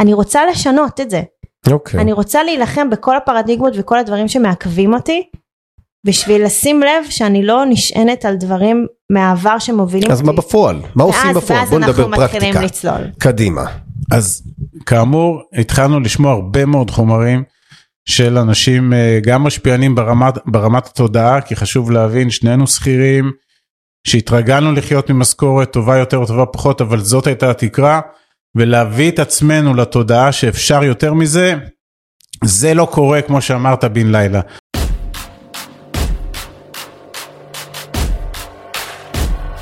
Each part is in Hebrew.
אני רוצה לשנות את זה. אוקיי. אני רוצה להילחם בכל הפרדיגמות וכל הדברים שמעכבים אותי, בשביל לשים לב שאני לא נשענת על דברים מהעבר שמובילים אז מה אותי. בפועל? מה עושים ואז- בפועל? ואז בוא נדבר אנחנו מתחילים פרקטיקה. לצלול. קדימה. אז כאמור התחלנו לשמוע הרבה מאוד חומרים של אנשים אה, גם משפיענים ברמת, ברמת התודעה כי חשוב להבין שנינו שכירים שהתרגלנו לחיות ממשכורת טובה יותר או טובה פחות אבל זאת הייתה התקרה ולהביא את עצמנו לתודעה שאפשר יותר מזה זה לא קורה כמו שאמרת בן לילה.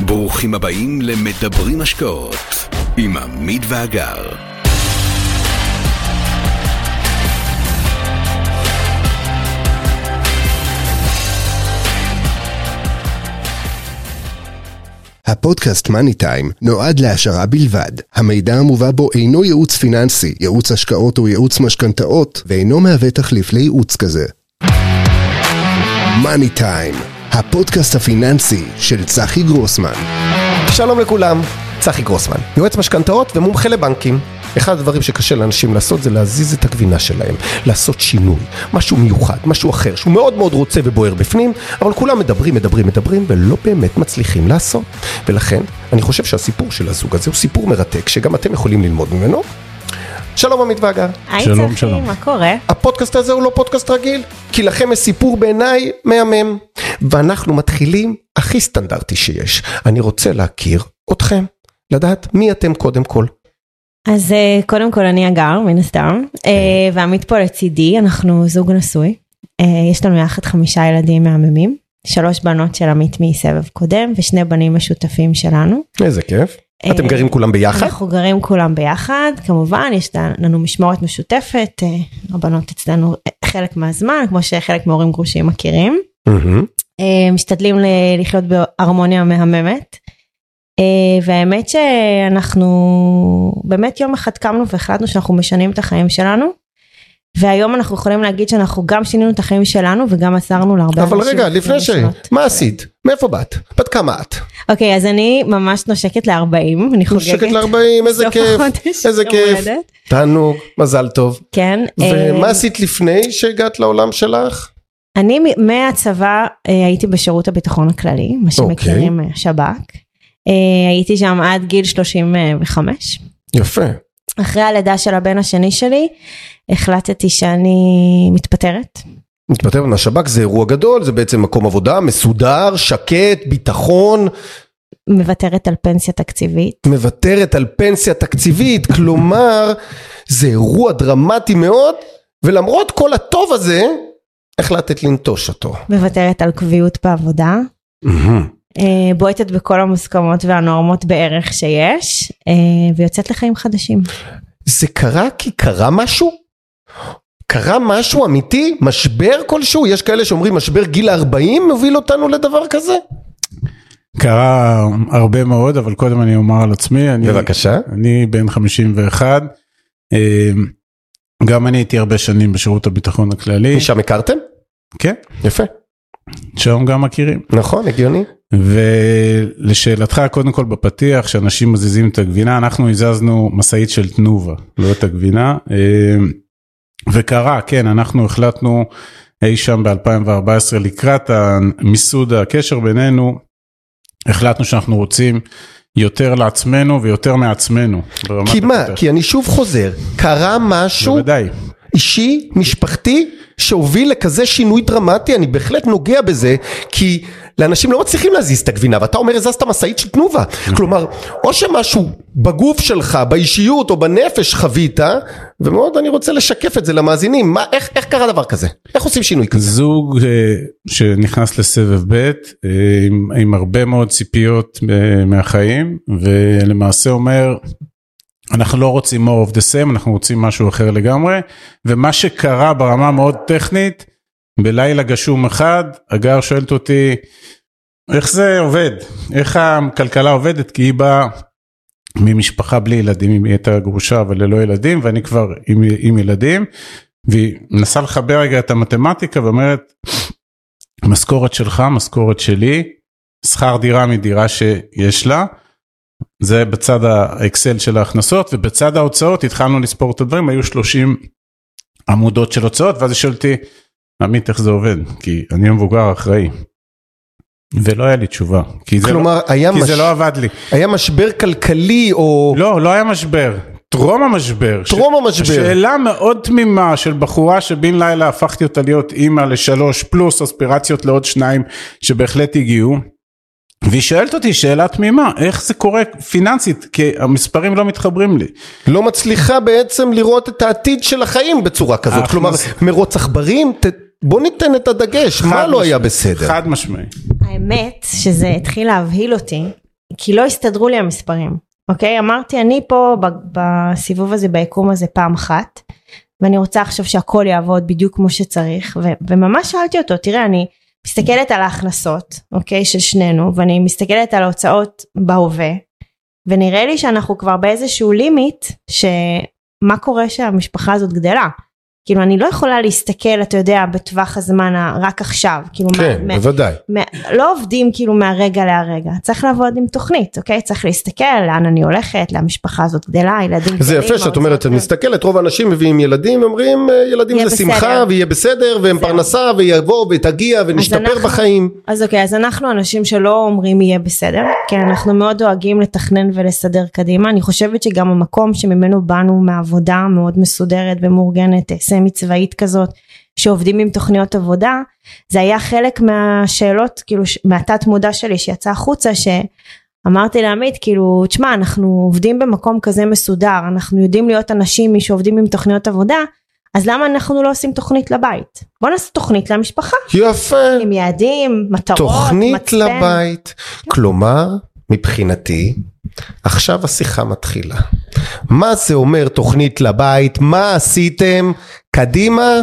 ברוכים הבאים למדברים השקעות עם עמית ואגר. הפודקאסט מאני טיים נועד להשערה בלבד. המידע המובא בו אינו ייעוץ פיננסי, ייעוץ השקעות או ייעוץ משכנתאות, ואינו מהווה תחליף לייעוץ כזה. מאני טיים, הפודקאסט הפיננסי של צחי גרוסמן. שלום לכולם, צחי גרוסמן, יועץ משכנתאות ומומחה לבנקים. אחד הדברים שקשה לאנשים לעשות זה להזיז את הגבינה שלהם, לעשות שינוי, משהו מיוחד, משהו אחר, שהוא מאוד מאוד רוצה ובוער בפנים, אבל כולם מדברים, מדברים, מדברים, ולא באמת מצליחים לעשות. ולכן, אני חושב שהסיפור של הזוג הזה הוא סיפור מרתק, שגם אתם יכולים ללמוד ממנו. שלום עמית ואגר. היי שלום, צחי. מה קורה? הפודקאסט הזה הוא לא פודקאסט רגיל, כי לכם יש סיפור בעיניי מהמם. ואנחנו מתחילים הכי סטנדרטי שיש. אני רוצה להכיר אתכם, לדעת מי אתם קודם כל. אז אה, קודם כל אני אגר, מן הסתם, אה, ועמית פה לצידי, אנחנו זוג נשוי. אה, יש לנו יחד חמישה ילדים מהממים, שלוש בנות של עמית מסבב קודם, ושני בנים משותפים שלנו. איזה כיף. אתם גרים כולם ביחד? אנחנו גרים כולם ביחד, כמובן, יש לנו משמורת משותפת, הבנות אצלנו חלק מהזמן, כמו שחלק מהורים גרושים מכירים. משתדלים לחיות בהרמוניה מהממת. אה, והאמת שאנחנו באמת יום אחד קמנו והחלטנו שאנחנו משנים את החיים שלנו. והיום אנחנו יכולים להגיד שאנחנו גם שינינו את החיים שלנו וגם עזרנו להרבה אבל אנשים רגע, לפני ש... מה עשית? מאיפה באת? בת כמה את? אוקיי, אז אני ממש נושקת ל-40, אני חוגגת. שקט ל-40, איזה כיף. איזה כיף. תענוג, מזל טוב. כן. ומה אה, עשית לפני שהגעת לעולם שלך? אני מהצבא אה, הייתי בשירות הביטחון הכללי, מה שמכירים אה, שב"כ. אה, הייתי שם עד גיל 35. יפה. אחרי הלידה של הבן השני שלי, החלטתי שאני מתפטרת. מתפטר מהשב"כ זה אירוע גדול, זה בעצם מקום עבודה מסודר, שקט, ביטחון, מוותרת על פנסיה תקציבית. מוותרת על פנסיה תקציבית, כלומר זה אירוע דרמטי מאוד, ולמרות כל הטוב הזה, החלטת לנטוש אותו. מוותרת על קביעות בעבודה. אה, בועטת בכל המוסכמות והנורמות בערך שיש, אה, ויוצאת לחיים חדשים. זה קרה כי קרה משהו? קרה משהו אמיתי? משבר כלשהו? יש כאלה שאומרים משבר גיל 40 מוביל אותנו לדבר כזה? קרה הרבה מאוד אבל קודם אני אומר על עצמי אני, בבקשה. אני בן 51 אה, גם אני הייתי הרבה שנים בשירות הביטחון הכללי משם הכרתם? כן יפה. שם גם מכירים נכון, הגיוני. ולשאלתך קודם כל בפתיח שאנשים מזיזים את הגבינה אנחנו הזזנו משאית של תנובה לא את הגבינה אה, וקרה כן אנחנו החלטנו אי שם ב2014 לקראת מיסוד הקשר בינינו החלטנו שאנחנו רוצים יותר לעצמנו ויותר מעצמנו. כי מה? הכותרת. כי אני שוב חוזר, קרה משהו בוודאי. אישי, משפחתי, שהוביל לכזה שינוי דרמטי, אני בהחלט נוגע בזה, כי לאנשים לא מצליחים להזיז את הגבינה, ואתה אומר הזזת משאית של תנובה. כלומר, או שמשהו בגוף שלך, באישיות או בנפש חווית, ומאוד אני רוצה לשקף את זה למאזינים, מה, איך, איך קרה דבר כזה? איך עושים שינוי כזה? זוג אה, שנכנס לסבב ב' אה, עם, עם הרבה מאוד ציפיות אה, מהחיים ולמעשה אומר אנחנו לא רוצים more of the same אנחנו רוצים משהו אחר לגמרי ומה שקרה ברמה מאוד טכנית בלילה גשום אחד הגר שואלת אותי איך זה עובד? איך הכלכלה עובדת? כי היא באה ממשפחה בלי ילדים היא הייתה גרושה אבל ללא ילדים ואני כבר עם, עם ילדים והיא מנסה לחבר רגע את המתמטיקה ואומרת משכורת שלך משכורת שלי שכר דירה מדירה שיש לה זה בצד האקסל של ההכנסות ובצד ההוצאות התחלנו לספור את הדברים היו 30 עמודות של הוצאות ואז היא שואלת אותי עמית איך זה עובד כי אני המבוגר אחראי. ולא היה לי תשובה כי זה, כלומר, לא, היה כי מש- זה לא עבד לי. היה משבר כלכלי או... לא לא היה משבר טרום המשבר. טרום המשבר. שאלה מאוד תמימה של בחורה שבן לילה הפכתי אותה להיות אימא לשלוש פלוס אספירציות לעוד שניים שבהחלט הגיעו. והיא שואלת אותי שאלה תמימה איך זה קורה פיננסית כי המספרים לא מתחברים לי. לא מצליחה בעצם לראות את העתיד של החיים בצורה כזאת. ההכנס- כלומר, מרוץ עכברים, ת... בוא ניתן את הדגש, מה לא היה משמעי, בסדר? חד משמעי. האמת שזה התחיל להבהיל אותי, כי לא הסתדרו לי המספרים, אוקיי? אמרתי אני פה ב- בסיבוב הזה, ביקום הזה פעם אחת, ואני רוצה עכשיו שהכל יעבוד בדיוק כמו שצריך, ו- וממש שאלתי אותו, תראה אני מסתכלת על ההכנסות, אוקיי, של שנינו, ואני מסתכלת על ההוצאות בהווה, ונראה לי שאנחנו כבר באיזשהו לימיט, שמה קורה שהמשפחה הזאת גדלה. כאילו אני לא יכולה להסתכל, אתה יודע, בטווח הזמן רק עכשיו, כאילו כן, מה- בוודאי. מה- לא עובדים כאילו מהרגע להרגע, צריך לעבוד עם תוכנית, אוקיי? צריך להסתכל לאן אני הולכת, למשפחה הזאת גדלה, ילדים זה גדלים, יפה שאת אומרת, את מסתכלת, רוב האנשים מביאים ילדים ואומרים, "אה, ילדים זה בסדר." שמחה ויהיה בסדר, והם. פרנסה ויבוא ותגיע ונשתפר בחיים. אז אוקיי, אז אנחנו אנשים שלא אומרים יהיה בסדר, כן, אנחנו מאוד דואגים לתכנן ולסדר קדימה, אני חושבת שגם המקום שממנו באנו מעבודה מאוד מסודרת ומאורגנת, אה, סמי צבאית כזאת, שעובדים עם תוכניות עבודה, זה היה חלק מהשאלות, כאילו, מהתת מודע שלי שיצא החוצה, שאמרתי לעמית, כאילו, תשמע, אנחנו עובדים במקום כזה מסודר, אנחנו יודעים להיות אנשים שעובדים עם תוכניות עבודה, אז למה אנחנו לא עושים תוכנית לבית? בוא נעשה תוכנית למשפחה. יפה. עם יעדים, מטרות, תוכנית מצפן. לבית. כלומר, מבחינתי, עכשיו השיחה מתחילה. מה זה אומר תוכנית לבית? מה עשיתם? קדימה?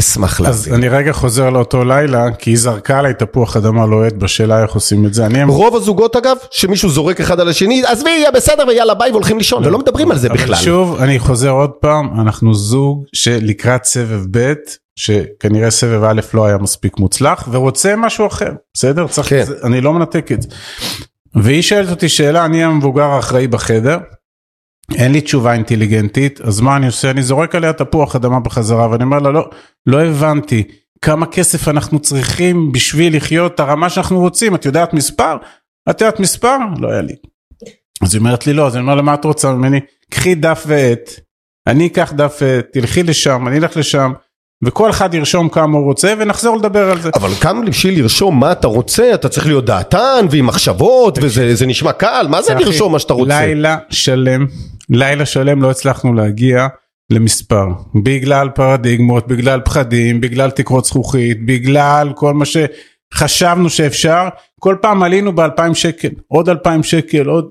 אשמח אז להבין. אני רגע חוזר לאותו לילה כי היא זרקה עליי תפוח אדמה לוהט בשאלה איך עושים את זה. אני רוב הזוגות אגב, שמישהו זורק אחד על השני, עזבי, יהיה בסדר ויאללה ביי והולכים לישון, ולא מדברים על זה אבל בכלל. שוב אני חוזר עוד פעם אנחנו זוג שלקראת סבב ב' שכנראה סבב א' לא היה מספיק מוצלח ורוצה משהו אחר בסדר צריך כן. אני לא מנתק את זה. והיא שואלת אותי שאלה אני המבוגר האחראי בחדר. אין לי תשובה אינטליגנטית אז מה אני עושה אני זורק עליה תפוח אדמה בחזרה ואני אומר לה לא לא הבנתי כמה כסף אנחנו צריכים בשביל לחיות את הרמה שאנחנו רוצים? את יודעת מספר? את יודעת מספר? לא היה לי. אז היא אומרת לי לא. אז אני אומר לה מה את רוצה ממני? קחי דף ועט אני אקח דף ועט תלכי לשם אני אלך לשם וכל אחד ירשום כמה הוא רוצה ונחזור לדבר על זה. אבל גם בשביל לרשום מה אתה רוצה, אתה צריך להיות דעתן ועם מחשבות, וזה זה נשמע קל, מה זה לרשום מה שאתה רוצה? לילה שלם, לילה שלם לא הצלחנו להגיע למספר. בגלל פרדיגמות, בגלל פחדים, בגלל תקרות זכוכית, בגלל כל מה שחשבנו שאפשר. כל פעם עלינו באלפיים שקל, עוד אלפיים שקל, עוד...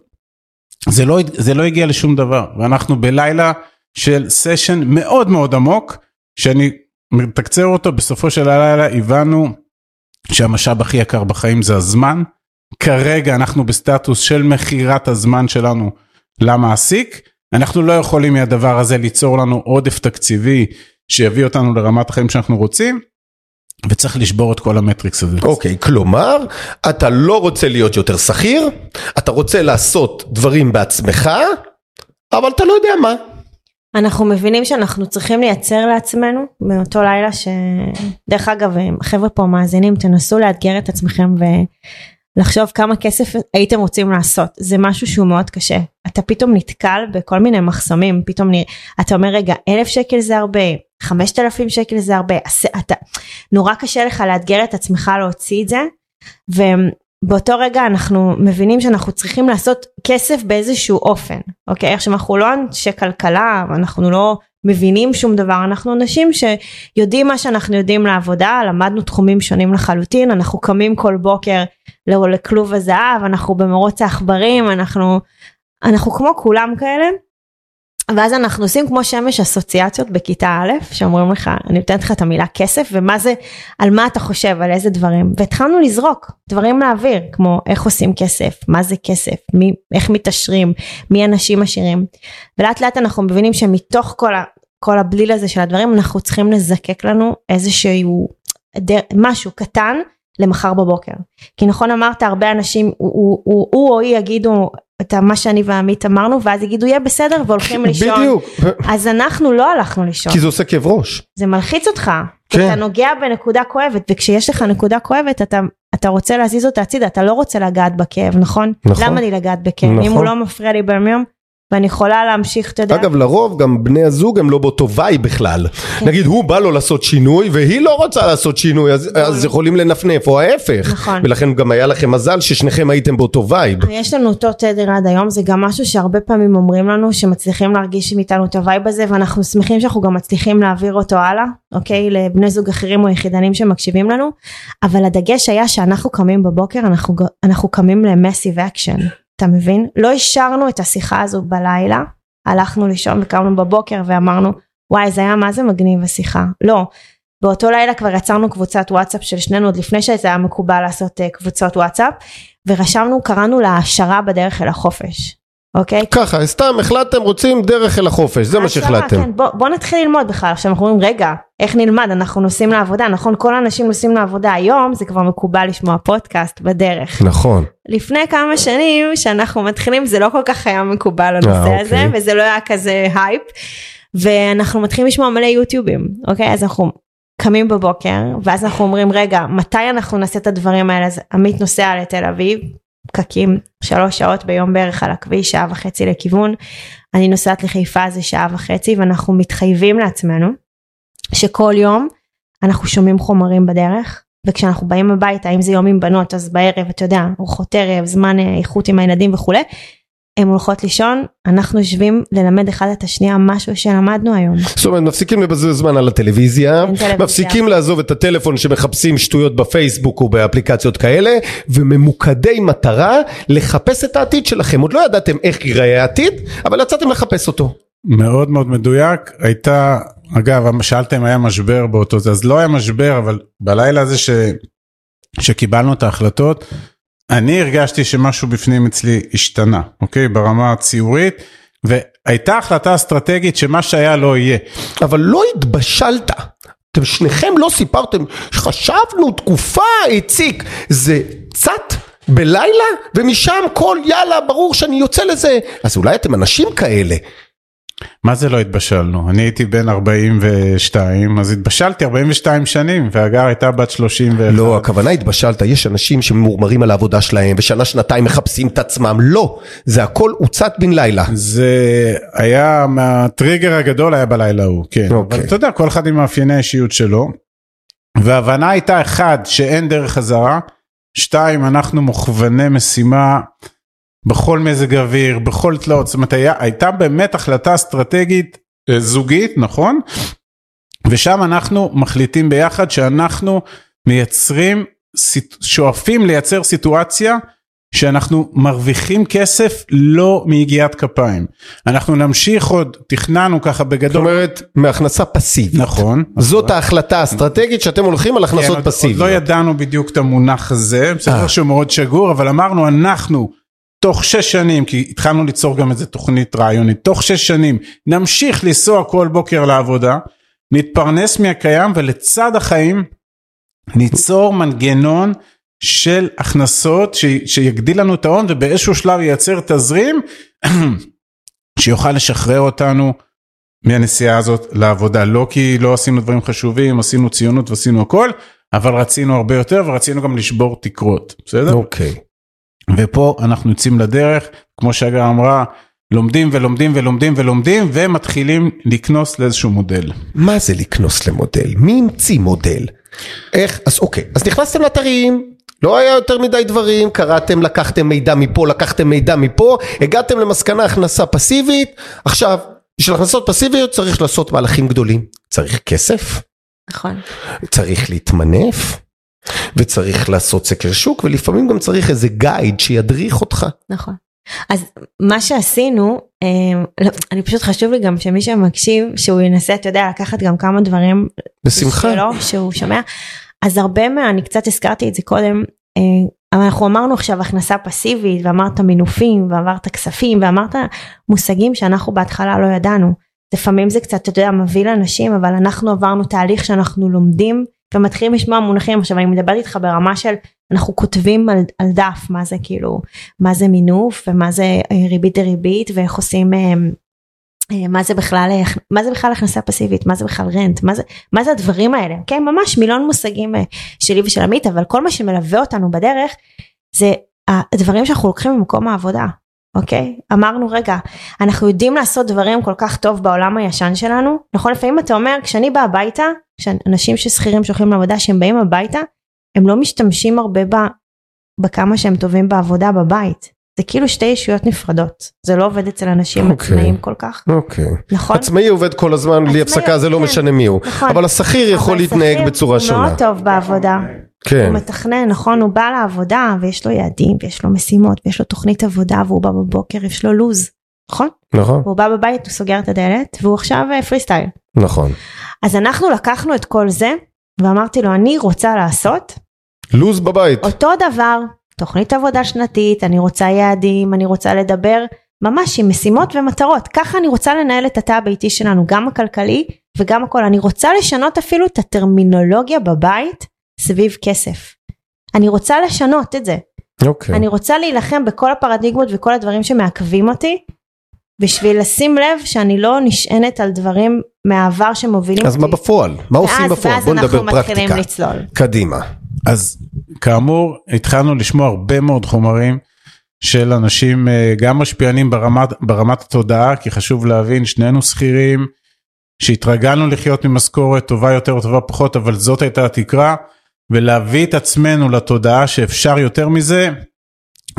זה לא, זה לא הגיע לשום דבר. ואנחנו בלילה של סשן מאוד מאוד עמוק, שאני מתקצר אותו, בסופו של הלילה הבנו שהמשאב הכי יקר בחיים זה הזמן. כרגע אנחנו בסטטוס של מכירת הזמן שלנו למעסיק. אנחנו לא יכולים מהדבר הזה ליצור לנו עודף תקציבי שיביא אותנו לרמת החיים שאנחנו רוצים. וצריך לשבור את כל המטריקס הזה. אוקיי, כלומר, אתה לא רוצה להיות יותר שכיר, אתה רוצה לעשות דברים בעצמך, אבל אתה לא יודע מה. אנחנו מבינים שאנחנו צריכים לייצר לעצמנו מאותו לילה ש... דרך אגב, חבר'ה פה מאזינים, תנסו לאתגר את עצמכם ולחשוב כמה כסף הייתם רוצים לעשות. זה משהו שהוא מאוד קשה. אתה פתאום נתקל בכל מיני מחסמים, פתאום נראה, אתה אומר רגע, אלף שקל זה הרבה, חמשת אלפים שקל זה הרבה, אתה, נורא קשה לך לאתגר את עצמך להוציא את זה. ו... באותו רגע אנחנו מבינים שאנחנו צריכים לעשות כסף באיזשהו אופן, אוקיי? עכשיו אנחנו לא אנשי כלכלה, אנחנו לא מבינים שום דבר, אנחנו אנשים שיודעים מה שאנחנו יודעים לעבודה, למדנו תחומים שונים לחלוטין, אנחנו קמים כל בוקר לכלוב הזהב, אנחנו במרוץ העכברים, אנחנו, אנחנו כמו כולם כאלה. ואז אנחנו עושים כמו שמש אסוציאציות בכיתה א', שאומרים לך, אני נותנת לך את המילה כסף, ומה זה, על מה אתה חושב, על איזה דברים. והתחלנו לזרוק דברים לאוויר, כמו איך עושים כסף, מה זה כסף, מי, איך מתעשרים, מי אנשים עשירים. ולאט לאט אנחנו מבינים שמתוך כל, ה, כל הבליל הזה של הדברים, אנחנו צריכים לזקק לנו איזשהו, דר, משהו קטן. למחר בבוקר. כי נכון אמרת הרבה אנשים הוא, הוא, הוא, הוא או היא יגידו את מה שאני ועמית אמרנו ואז יגידו יהיה בסדר והולכים לישון. בדיוק. אז אנחנו לא הלכנו לישון. כי זה עושה כאב ראש. זה מלחיץ אותך. כן. אתה נוגע בנקודה כואבת וכשיש לך נקודה כואבת אתה, אתה רוצה להזיז אותה הצידה אתה לא רוצה לגעת בכאב נכון? נכון. למה לי לגעת בכאב? אם נכון. הוא לא מפריע לי ביום יום ואני יכולה להמשיך אתה יודע. אגב לרוב גם בני הזוג הם לא באותו וייב בכלל. כן. נגיד הוא בא לו לעשות שינוי והיא לא רוצה לעשות שינוי אז, אז יכולים לנפנף או ההפך. נכון. ולכן גם היה לכם מזל ששניכם הייתם באותו וייב. יש לנו אותו תדר עד היום זה גם משהו שהרבה פעמים אומרים לנו שמצליחים להרגיש מאיתנו את הווייב הזה ואנחנו שמחים שאנחנו גם מצליחים להעביר אותו הלאה אוקיי לבני זוג אחרים או יחידנים שמקשיבים לנו אבל הדגש היה שאנחנו קמים בבוקר אנחנו, אנחנו קמים ל massive action אתה מבין? לא אישרנו את השיחה הזו בלילה הלכנו לישון וקמנו בבוקר ואמרנו וואי זה היה מה זה מגניב השיחה. לא. באותו לילה כבר יצרנו קבוצת וואטסאפ של שנינו עוד לפני שזה היה מקובל לעשות אה, קבוצות וואטסאפ ורשמנו קראנו לה העשרה בדרך אל החופש אוקיי? ככה סתם החלטתם רוצים דרך אל החופש זה מה שהחלטתם. כן, בוא, בוא נתחיל ללמוד בכלל עכשיו אנחנו אומרים רגע איך נלמד אנחנו נוסעים לעבודה נכון כל האנשים נוסעים לעבודה היום זה כבר מקובל לשמוע פודקאסט בדרך נכון. לפני כמה שנים שאנחנו מתחילים זה לא כל כך היה מקובל הנושא אה, הזה אוקיי. וזה לא היה כזה הייפ ואנחנו מתחילים לשמוע מלא יוטיובים אוקיי אז אנחנו קמים בבוקר ואז אנחנו אומרים רגע מתי אנחנו נעשה את הדברים האלה אז עמית נוסע לתל אביב פקקים שלוש שעות ביום בערך על הכביש שעה וחצי לכיוון. אני נוסעת לחיפה זה שעה וחצי ואנחנו מתחייבים לעצמנו שכל יום אנחנו שומעים חומרים בדרך וכשאנחנו באים הביתה אם זה יום עם בנות אז בערב אתה יודע ארוחות ערב זמן אה, איכות עם הילדים וכולי הן הולכות לישון אנחנו יושבים ללמד אחד את השנייה משהו שלמדנו היום זאת אומרת מפסיקים לבזבז זמן על הטלוויזיה. מפסיקים לעזוב את הטלפון שמחפשים שטויות בפייסבוק או באפליקציות כאלה וממוקדי מטרה לחפש את העתיד שלכם עוד לא ידעתם איך ייראה העתיד אבל יצאתם לחפש אותו. מאוד מאוד מדויק הייתה אגב שאלתם היה משבר באותו זה אז לא היה משבר אבל בלילה הזה ש... שקיבלנו את ההחלטות אני הרגשתי שמשהו בפנים אצלי השתנה אוקיי? ברמה הציורית והייתה החלטה אסטרטגית שמה שהיה לא יהיה. אבל לא התבשלת. אתם שניכם לא סיפרתם, חשבנו תקופה הציק, זה צת בלילה ומשם כל יאללה ברור שאני יוצא לזה, אז אולי אתם אנשים כאלה. מה זה לא התבשלנו אני הייתי בן 42 אז התבשלתי 42 שנים והגר הייתה בת 31. לא, הכוונה התבשלת, יש אנשים שממורמרים על העבודה שלהם ושנה שנתיים מחפשים את עצמם, לא, זה הכל הוצת בן לילה. זה היה מהטריגר הגדול היה בלילה ההוא, כן. אוקיי. אבל אתה יודע, כל אחד עם מאפייני האישיות שלו. וההבנה הייתה אחד, שאין דרך חזרה. שתיים, אנחנו מוכווני משימה בכל מזג אוויר, בכל תלאות. זאת אומרת, היה, הייתה באמת החלטה אסטרטגית אה, זוגית, נכון? ושם אנחנו מחליטים ביחד שאנחנו מייצרים, שואפים לייצר סיטואציה שאנחנו מרוויחים כסף לא מיגיעת כפיים. אנחנו נמשיך עוד, תכננו ככה זאת בגדול. אומרת, מהכנסה פסיבית. נכון. זאת ההחלטה האסטרטגית שאתם הולכים על כן, הכנסות עוד- עוד פסיביות. לא ידענו בדיוק את המונח הזה, בסדר אה. שהוא מאוד שגור, אבל אמרנו אנחנו תוך שש שנים, כי התחלנו ליצור גם איזה תוכנית רעיונית, תוך שש שנים נמשיך לנסוע כל בוקר לעבודה, נתפרנס מהקיים ולצד החיים ניצור מנגנון של הכנסות ש... שיגדיל לנו את ההון ובאיזשהו שלב ייצר תזרים שיוכל לשחרר אותנו מהנסיעה הזאת לעבודה לא כי לא עשינו דברים חשובים עשינו ציונות ועשינו הכל אבל רצינו הרבה יותר ורצינו גם לשבור תקרות בסדר אוקיי. ופה אנחנו יוצאים לדרך כמו שהגר אמרה לומדים ולומדים ולומדים ולומדים ומתחילים לקנוס לאיזשהו מודל. מה זה לקנוס למודל? מי המציא מודל? איך? אז אוקיי, אז נכנסתם לאתרים, לא היה יותר מדי דברים, קראתם, לקחתם מידע מפה, לקחתם מידע מפה, הגעתם למסקנה הכנסה פסיבית, עכשיו, בשביל הכנסות פסיביות צריך לעשות מהלכים גדולים. צריך כסף, נכון צריך להתמנף, וצריך לעשות סקר שוק, ולפעמים גם צריך איזה גייד שידריך אותך. נכון. אז מה שעשינו, אה, לא, אני פשוט חשוב לי גם שמי שמקשיב, שהוא ינסה, אתה יודע, לקחת גם כמה דברים בשמחה. שלו, שהוא שומע. אז הרבה מה, אני קצת הזכרתי את זה קודם, אה, אבל אנחנו אמרנו עכשיו הכנסה פסיבית, ואמרת מינופים, ואמרת כספים, ואמרת מושגים שאנחנו בהתחלה לא ידענו. לפעמים זה קצת, אתה יודע, מביא לאנשים, אבל אנחנו עברנו תהליך שאנחנו לומדים ומתחילים לשמוע מונחים עכשיו אני מדברת איתך ברמה של אנחנו כותבים על, על דף מה זה כאילו מה זה מינוף ומה זה אה, ריבית דריבית ואיך עושים אה, אה, מה זה בכלל מה זה בכלל הכנסה פסיבית מה זה בכלל רנט מה זה מה זה הדברים האלה? כן ממש מיליון מושגים שלי ושל עמית אבל כל מה שמלווה אותנו בדרך זה הדברים שאנחנו לוקחים ממקום העבודה אוקיי? אמרנו רגע אנחנו יודעים לעשות דברים כל כך טוב בעולם הישן שלנו? נכון לפעמים אתה אומר כשאני באה הביתה כשאנשים ששכירים שהולכים לעבודה שהם באים הביתה הם לא משתמשים הרבה ב, בכמה שהם טובים בעבודה בבית זה כאילו שתי ישויות נפרדות זה לא עובד אצל אנשים אוקיי. עצמאיים כל כך אוקיי. נכון עצמאי עובד כל הזמן בלי הפסקה זה לא כן. משנה מי הוא. נכון. אבל השכיר יכול אבל להתנהג בצורה הוא שונה. מאוד טוב בעבודה כן. הוא מתכנן נכון הוא בא לעבודה ויש לו יעדים ויש לו משימות ויש לו תוכנית עבודה והוא בא בבוקר יש לו לוז נכון נכון. הוא בא בבית הוא סוגר את הדלת והוא עכשיו פרי סטייל נכון. אז אנחנו לקחנו את כל זה ואמרתי לו אני רוצה לעשות לוז בבית. אותו דבר תוכנית עבודה שנתית אני רוצה יעדים אני רוצה לדבר ממש עם משימות ומטרות ככה אני רוצה לנהל את התא הביתי שלנו גם הכלכלי וגם הכל אני רוצה לשנות אפילו את הטרמינולוגיה בבית סביב כסף. אני רוצה לשנות את זה אוקיי. אני רוצה להילחם בכל הפרדיגמות וכל הדברים שמעכבים אותי בשביל לשים לב שאני לא נשענת על דברים מהעבר שמובילים אז מה אותי. בפועל? מה עושים ואז- בפועל? ואז בוא נדבר אנחנו מתחילים פרקטיקה. לצלול. קדימה. אז כאמור התחלנו לשמוע הרבה מאוד חומרים של אנשים אה, גם משפיענים ברמת, ברמת התודעה כי חשוב להבין שנינו שכירים שהתרגלנו לחיות ממשכורת טובה יותר או טובה פחות אבל זאת הייתה התקרה ולהביא את עצמנו לתודעה שאפשר יותר מזה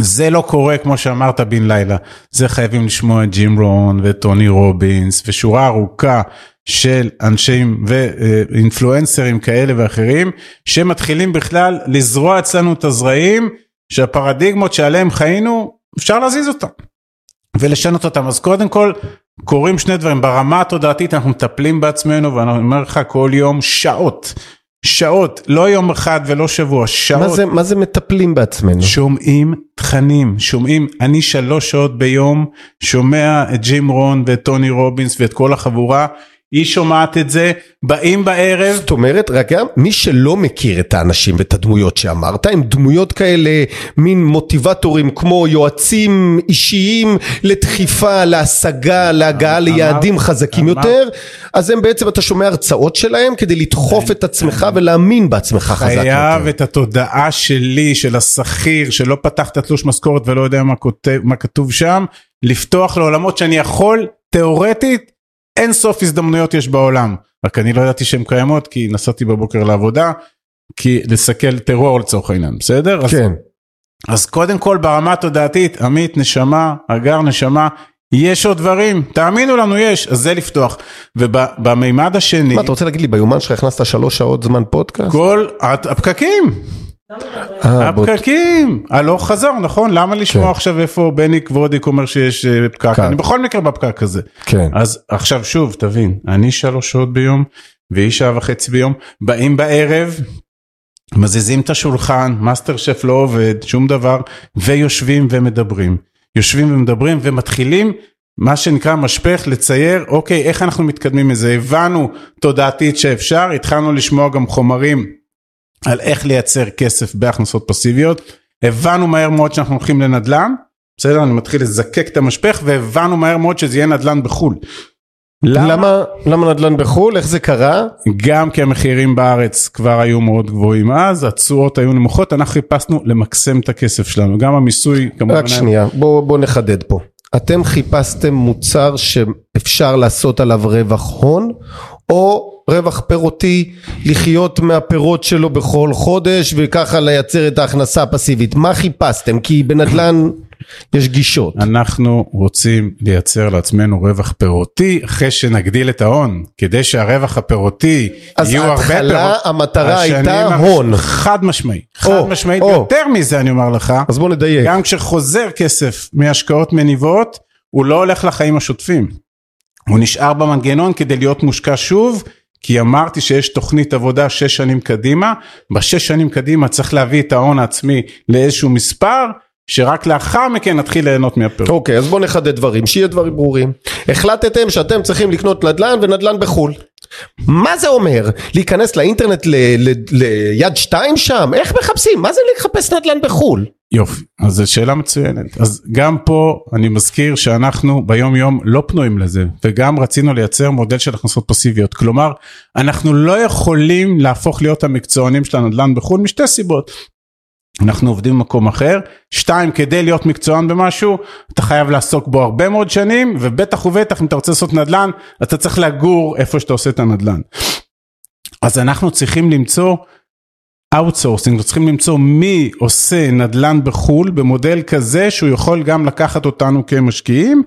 זה לא קורה כמו שאמרת בן לילה. זה חייבים לשמוע את ג'ים רון ואת טוני רובינס ושורה ארוכה של אנשים ואינפלואנסרים כאלה ואחרים שמתחילים בכלל לזרוע אצלנו את הזרעים שהפרדיגמות שעליהם חיינו אפשר להזיז אותם ולשנות אותם. אז קודם כל קורים שני דברים. ברמה התודעתית אנחנו מטפלים בעצמנו ואני אומר לך כל יום שעות שעות לא יום אחד ולא שבוע שעות מה זה- מה זה מטפלים בעצמנו? שומעים תכנים, שומעים, אני שלוש שעות ביום שומע את ג'ים רון ואת טוני רובינס ואת כל החבורה, היא שומעת את זה, באים בערב, זאת אומרת, רגע, מי שלא מכיר את האנשים ואת הדמויות שאמרת, הם דמויות כאלה, מין מוטיבטורים כמו יועצים אישיים לדחיפה, להשגה, להגעה אמר- ליעדים חזקים אמר- יותר, אז הם בעצם, אתה שומע הרצאות שלהם כדי לדחוף את עצמך ולהאמין בעצמך חזק חייב יותר. את התודעה שלי, של השכיר, שלא פתח את התלוש משכורת ולא יודע מה, כותב, מה כתוב שם, לפתוח לעולמות שאני יכול, תיאורטית, אין סוף הזדמנויות יש בעולם. רק אני לא ידעתי שהן קיימות כי נסעתי בבוקר לעבודה, כי לסכל טרור לצורך העניין, בסדר? אז כן, אז קודם כל ברמה התודעתית, עמית, נשמה, הגר, נשמה, יש עוד דברים, תאמינו לנו יש, אז זה לפתוח. ובמימד השני, מה אתה רוצה להגיד לי, ביומן שלך הכנסת שלוש שעות זמן פודקאסט? כל הפקקים, הפקקים, הלוך חזור, נכון? למה לשמוע כן. עכשיו איפה בני כבודיק אומר שיש אה, פקק? פקק. אני בכל מקרה בפקק הזה. כן, אז עכשיו שוב, תבין, אני שלוש שעות ביום, והיא שעה וחצי ביום, באים בערב, מזיזים את השולחן, מאסטר שף לא עובד, שום דבר, ויושבים ומדברים. יושבים ומדברים ומתחילים, מה שנקרא משפך, לצייר, אוקיי, איך אנחנו מתקדמים מזה? הבנו תודעתית שאפשר, התחלנו לשמוע גם חומרים על איך לייצר כסף בהכנסות פסיביות, הבנו מהר מאוד שאנחנו הולכים לנדל"ן, בסדר? אני מתחיל לזקק את המשפך, והבנו מהר מאוד שזה יהיה נדל"ן בחו"ל. למה למה נדל"ן בחו"ל? איך זה קרה? גם כי המחירים בארץ כבר היו מאוד גבוהים אז, התשואות היו נמוכות, אנחנו חיפשנו למקסם את הכסף שלנו, גם המיסוי כמובן. רק שנייה, בוא, בוא נחדד פה. אתם חיפשתם מוצר שאפשר לעשות עליו רווח הון, או רווח פירותי, לחיות מהפירות שלו בכל חודש, וככה לייצר את ההכנסה הפסיבית. מה חיפשתם? כי בנדל"ן יש גישות. אנחנו רוצים לייצר לעצמנו רווח פירותי אחרי שנגדיל את ההון, כדי שהרווח הפירותי אז יהיו הרבה ההתחלה, פירות. המטרה השנים הייתה הראש- הון. חד משמעי, חד או, משמעית, או. יותר מזה אני אומר לך, אז בוא נדייק. גם כשחוזר כסף מהשקעות מניבות, הוא לא הולך לחיים השוטפים. הוא נשאר במנגנון כדי להיות מושקע שוב, כי אמרתי שיש תוכנית עבודה שש שנים קדימה, בשש שנים קדימה צריך להביא את ההון העצמי לאיזשהו מספר, שרק לאחר מכן נתחיל ליהנות מהפירות. אוקיי, אז בוא נחדד דברים, שיהיה דברים ברורים. החלטתם שאתם צריכים לקנות נדל"ן ונדל"ן בחו"ל. מה זה אומר? להיכנס לאינטרנט ל- ל- ליד שתיים שם? איך מחפשים? מה זה לחפש נדל"ן בחו"ל? יופי, אז זו שאלה מצוינת. אז גם פה אני מזכיר שאנחנו ביום יום לא פנויים לזה, וגם רצינו לייצר מודל של הכנסות פסיביות. כלומר, אנחנו לא יכולים להפוך להיות המקצוענים של הנדל"ן בחו"ל משתי סיבות. אנחנו עובדים במקום אחר, שתיים, כדי להיות מקצוען במשהו, אתה חייב לעסוק בו הרבה מאוד שנים, ובטח ובטח אם אתה רוצה לעשות נדל"ן, אתה צריך לגור איפה שאתה עושה את הנדל"ן. אז אנחנו צריכים למצוא outsourcing, צריכים למצוא מי עושה נדל"ן בחו"ל במודל כזה שהוא יכול גם לקחת אותנו כמשקיעים,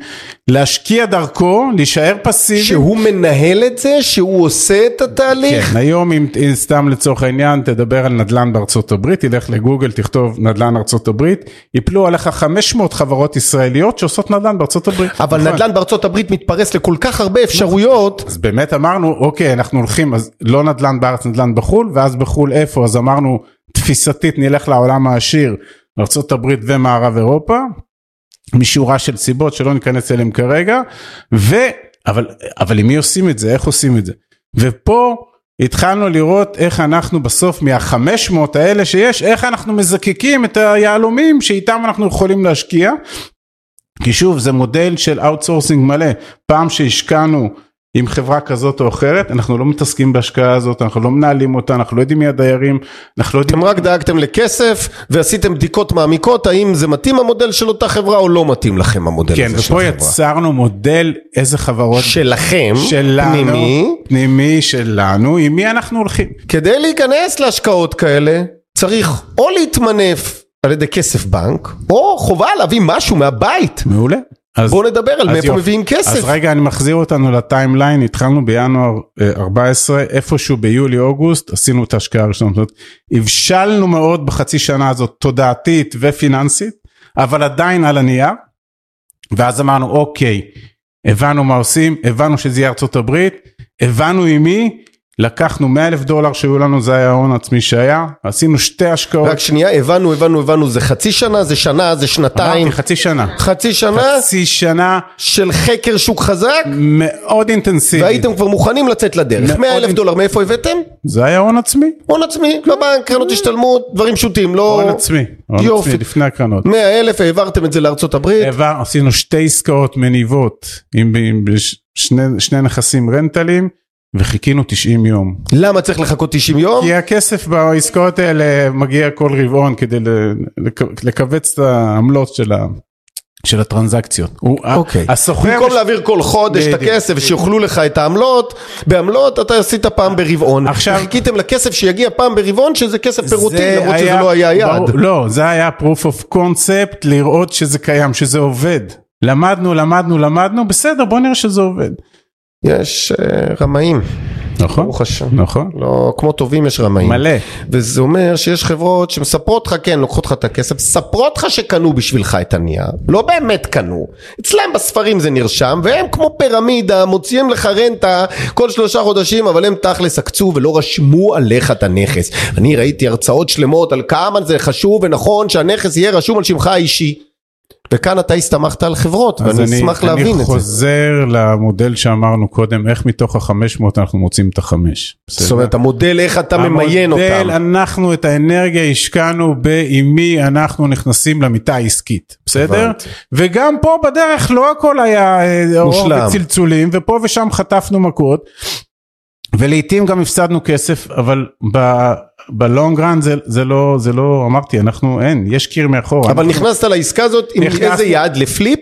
להשקיע דרכו, להישאר פסיבי. שהוא מנהל את זה? שהוא עושה את התהליך? כן, היום אם סתם לצורך העניין תדבר על נדל"ן בארצות הברית, תלך לגוגל, תכתוב נדל"ן ארצות הברית, יפלו עליך 500 חברות ישראליות שעושות נדל"ן בארצות הברית. אבל נכון. נדל"ן בארצות הברית מתפרס לכל כך הרבה אפשרויות. אז באמת אמרנו, אוקיי, אנחנו הולכים, אז לא נדל"ן בארץ, נדל"ן בחו"ל, ואז בחו"ל איפה? אז אמרנו, תפיסתית נלך לעולם העשיר, ארה"ב ומערב אירופה, משורה של סיבות שלא ניכנס אליהם כרגע, ו... אבל, אבל עם מי עושים את זה? איך עושים את זה? ופה התחלנו לראות איך אנחנו בסוף מה-500 האלה שיש, איך אנחנו מזקקים את היהלומים שאיתם אנחנו יכולים להשקיע. כי שוב זה מודל של outsourcing מלא, פעם שהשקענו עם חברה כזאת או אחרת, אנחנו לא מתעסקים בהשקעה הזאת, אנחנו לא מנהלים אותה, אנחנו לא יודעים מי הדיירים, אנחנו לא יודעים... אתם רק דאגתם לכסף ועשיתם בדיקות מעמיקות האם זה מתאים המודל של אותה חברה או לא מתאים לכם המודל כן, הזה של ופה החברה. יצרנו מודל איזה חברות שלכם, שלנו, פנימי, פנימי שלנו, עם מי אנחנו הולכים. כדי להיכנס להשקעות כאלה צריך או להתמנף על ידי כסף בנק או חובה להביא משהו מהבית. מעולה. אז, בואו נדבר על מאיפה. מביאים כסף. אז רגע אני מחזיר אותנו לטיימליין, התחלנו בינואר אה, 14, איפשהו ביולי אוגוסט עשינו את ההשקעה הראשונה, זאת אומרת, הבשלנו מאוד בחצי שנה הזאת תודעתית ופיננסית, אבל עדיין על הנייר, ואז אמרנו אוקיי, הבנו מה עושים, הבנו שזה יהיה ארצות הברית, הבנו עם מי, לקחנו 100 אלף דולר שהיו לנו, זה היה ההון העצמי שהיה, עשינו שתי השקעות, רק שנייה, הבנו, הבנו, הבנו, זה חצי שנה, זה שנה, זה שנתיים, אמרתי חצי שנה, חצי שנה חצי שנה של חקר שוק חזק, מאוד אינטנסיבית, והייתם כבר מוכנים לצאת לדרך. מאוד 100 אלף אינ- דולר, מאיפה הבאתם? זה היה הון עצמי. הון עצמי, בבנק, קרנות השתלמות, דברים פשוטים, לא... הון עצמי, הון. עצמי לפני הקרנות. 100 אלף, העברתם את זה לארצות הברית. העבר, עשינו שתי עסקאות מניבות עם, עם שני, שני נכסים רנטלים וחיכינו 90 יום. למה צריך לחכות 90 יום? כי הכסף בעסקאות האלה מגיע כל רבעון כדי לכווץ את העמלות של, ה, של הטרנזקציות. אוקיי. הסוחר... במקום להעביר כל חודש את. הכסף ושיאכלו לך את העמלות, בעמלות אתה עשית פעם ברבעון. עכשיו- חיכיתם לכסף שיגיע פעם ברבעון שזה כסף פירותי, למרות שזה לא היה יעד. לא, זה היה proof of concept לראות שזה קיים, שזה עובד. למדנו, למדנו, למדנו, בסדר, בוא נראה שזה עובד. יש אה, רמאים, נכון, ברוך השם. נכון. לא, כמו טובים יש רמאים. מלא. וזה אומר שיש חברות שמספרות לך, כן, לוקחות לך את הכסף, מספרות לך שקנו בשבילך את הנייר, לא באמת קנו. אצלם בספרים זה נרשם, והם כמו פירמידה, מוציאים לך רנטה כל שלושה חודשים, אבל הם תכלס עקצו ולא רשמו עליך את הנכס. אני ראיתי הרצאות שלמות על כמה זה חשוב ונכון שהנכס יהיה רשום על שמך האישי. וכאן אתה הסתמכת על חברות, אז ואני אשמח להבין אני את זה. חוזר למודל שאמרנו קודם, איך מתוך ה-500 אנחנו מוצאים את החמש. זאת אומרת, המודל איך אתה ממיין אותם. המודל, אנחנו את האנרגיה השקענו בעם מי אנחנו נכנסים למיטה העסקית, בסדר? הבנתי. וגם פה בדרך לא הכל היה אה, אור. וצלצולים, ופה ושם חטפנו מכות, ולעיתים גם הפסדנו כסף, אבל ב... ב long run זה, זה לא, זה לא, אמרתי, אנחנו, אין, יש קיר מאחורה. אבל אנחנו- נכנסת לעסקה הזאת עם נכנסנו- איזה יעד? ל flip?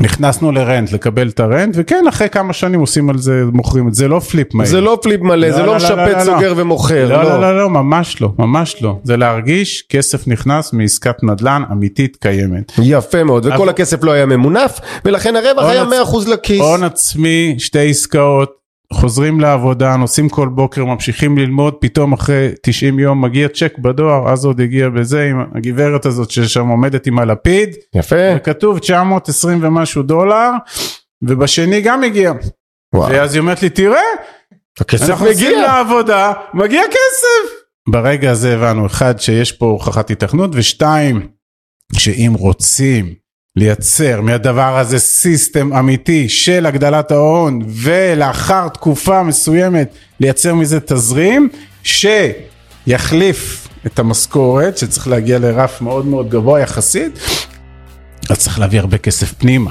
נכנסנו ל rent, לקבל את ה rent, וכן, אחרי כמה שנים עושים על זה, מוכרים את זה, לא flip מהיר. זה לא flip מלא, זה לא, לא לא, לא, משפץ, לא, לא. סוגר ומוכר, לא, לא, לא, לא, ממש לא, ממש לא. זה להרגיש כסף נכנס מעסקת נדל"ן אמיתית קיימת. יפה מאוד, וכל אבל- הכסף לא היה ממונף, ולכן הרווח היה עצ- 100% לכיס. הון עצמי, שתי עסקאות, חוזרים לעבודה, נוסעים כל בוקר, ממשיכים ללמוד, פתאום אחרי 90 יום מגיע צ'ק בדואר, אז עוד הגיע בזה עם הגברת הזאת ששם עומדת עם הלפיד, יפה, וכתוב 920 ומשהו דולר, ובשני גם הגיע. וואו, ואז היא אומרת לי, תראה, הכסף אנחנו נוסעים מגיע. לעבודה, מגיע כסף. ברגע הזה הבנו, אחד, שיש פה הוכחת התכנות, ושתיים, שאם רוצים לייצר מהדבר הזה סיסטם אמיתי של הגדלת ההון ולאחר תקופה מסוימת לייצר מזה תזרים שיחליף את המשכורת שצריך להגיע לרף מאוד מאוד גבוה יחסית, אז צריך להביא הרבה כסף פנימה.